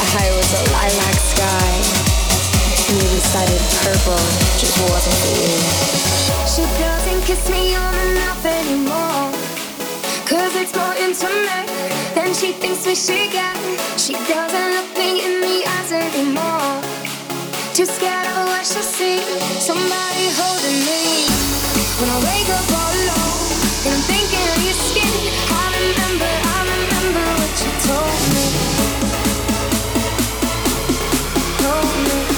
I was a lilac sky. And you decided purple just wasn't for you. She doesn't kiss me on the mouth anymore. Cause it's more intimate than she thinks we should get. She doesn't look me in the eyes anymore. Too scared of what she'll see. Somebody holding me. When I wake up all alone, and I'm thinking of your skin. I remember, I remember what you told me. Told me.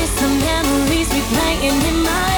Miss the memories replaying in my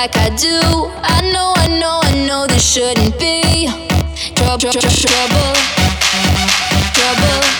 like I do. I know, I know, I know this shouldn't be trouble, trouble, trouble.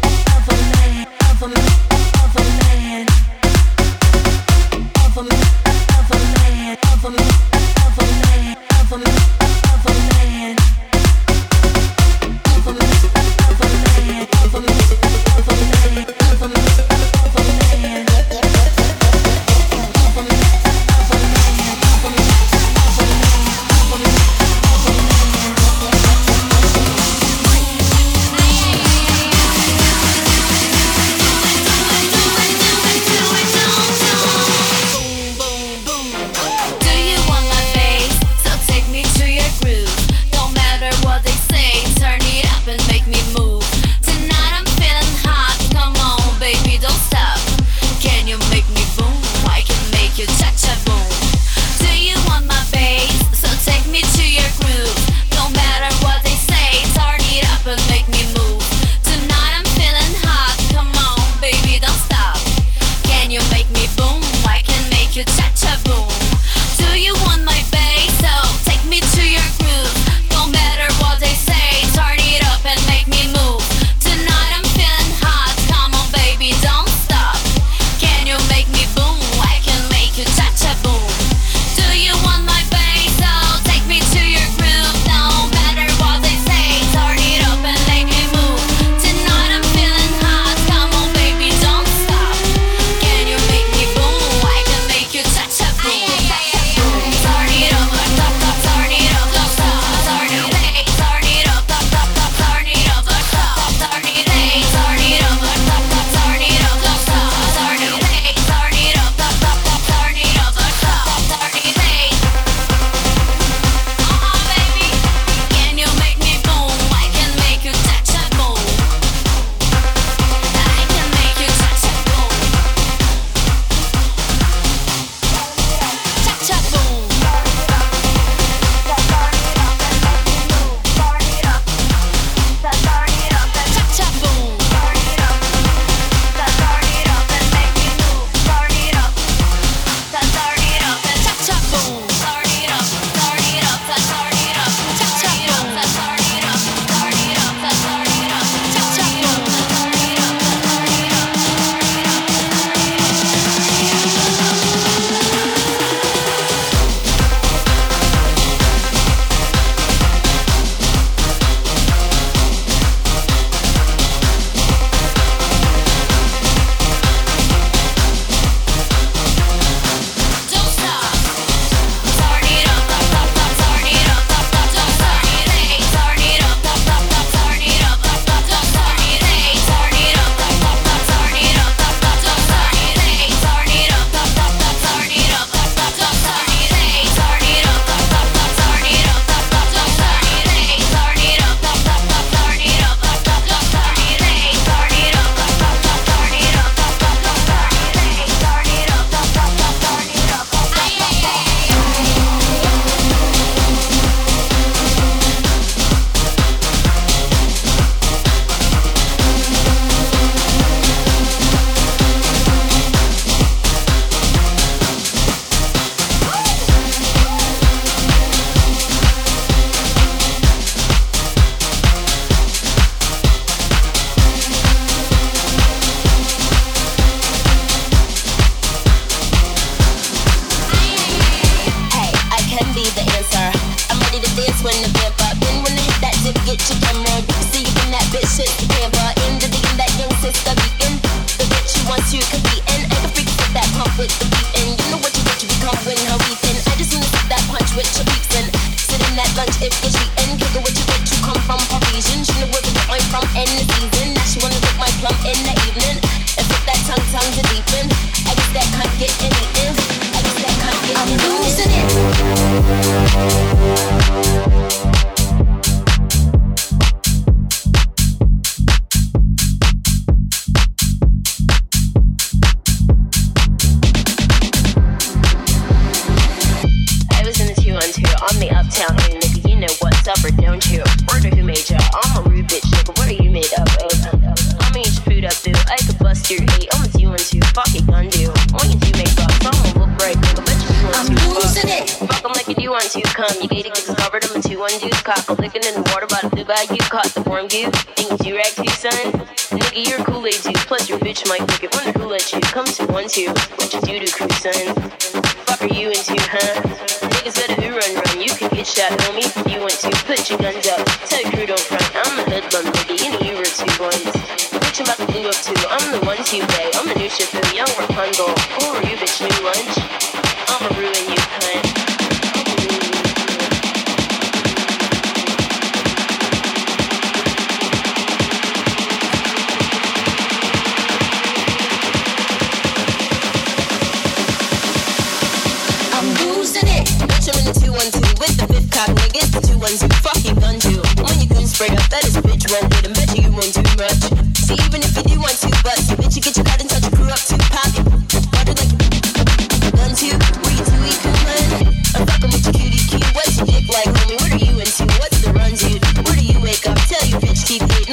come. You gated, cause covered them in two unjuice. Caught flicking in the water by the blue bag. You Caught the worm goo. Think you rag too, son? Nigga, you're Kool Aid juice. Plus your bitch might look it. Wonder who let you come to one two. What you do to crew, son? Fuck are you into, huh? Niggas better who run run. You can get shot, homie, if you want to. Put your guns up. Tell your crew don't front. I'm a hoodlum, nigga. You know you were two ones. Bitch, I'm about to blue up too. I'm the one two way. I'm the new ship, young Rapunzel. Who are you, bitch? New lunch? doing too much. See, even if you do want to but you bitch, you get your card and touch your crew up to pop. Harder than done to, we too weak and I'm fucking with your cutie cute. What's your dick like, homie? What are you into? What's the run, dude? Where do you wake up? Tell your bitch keep eating.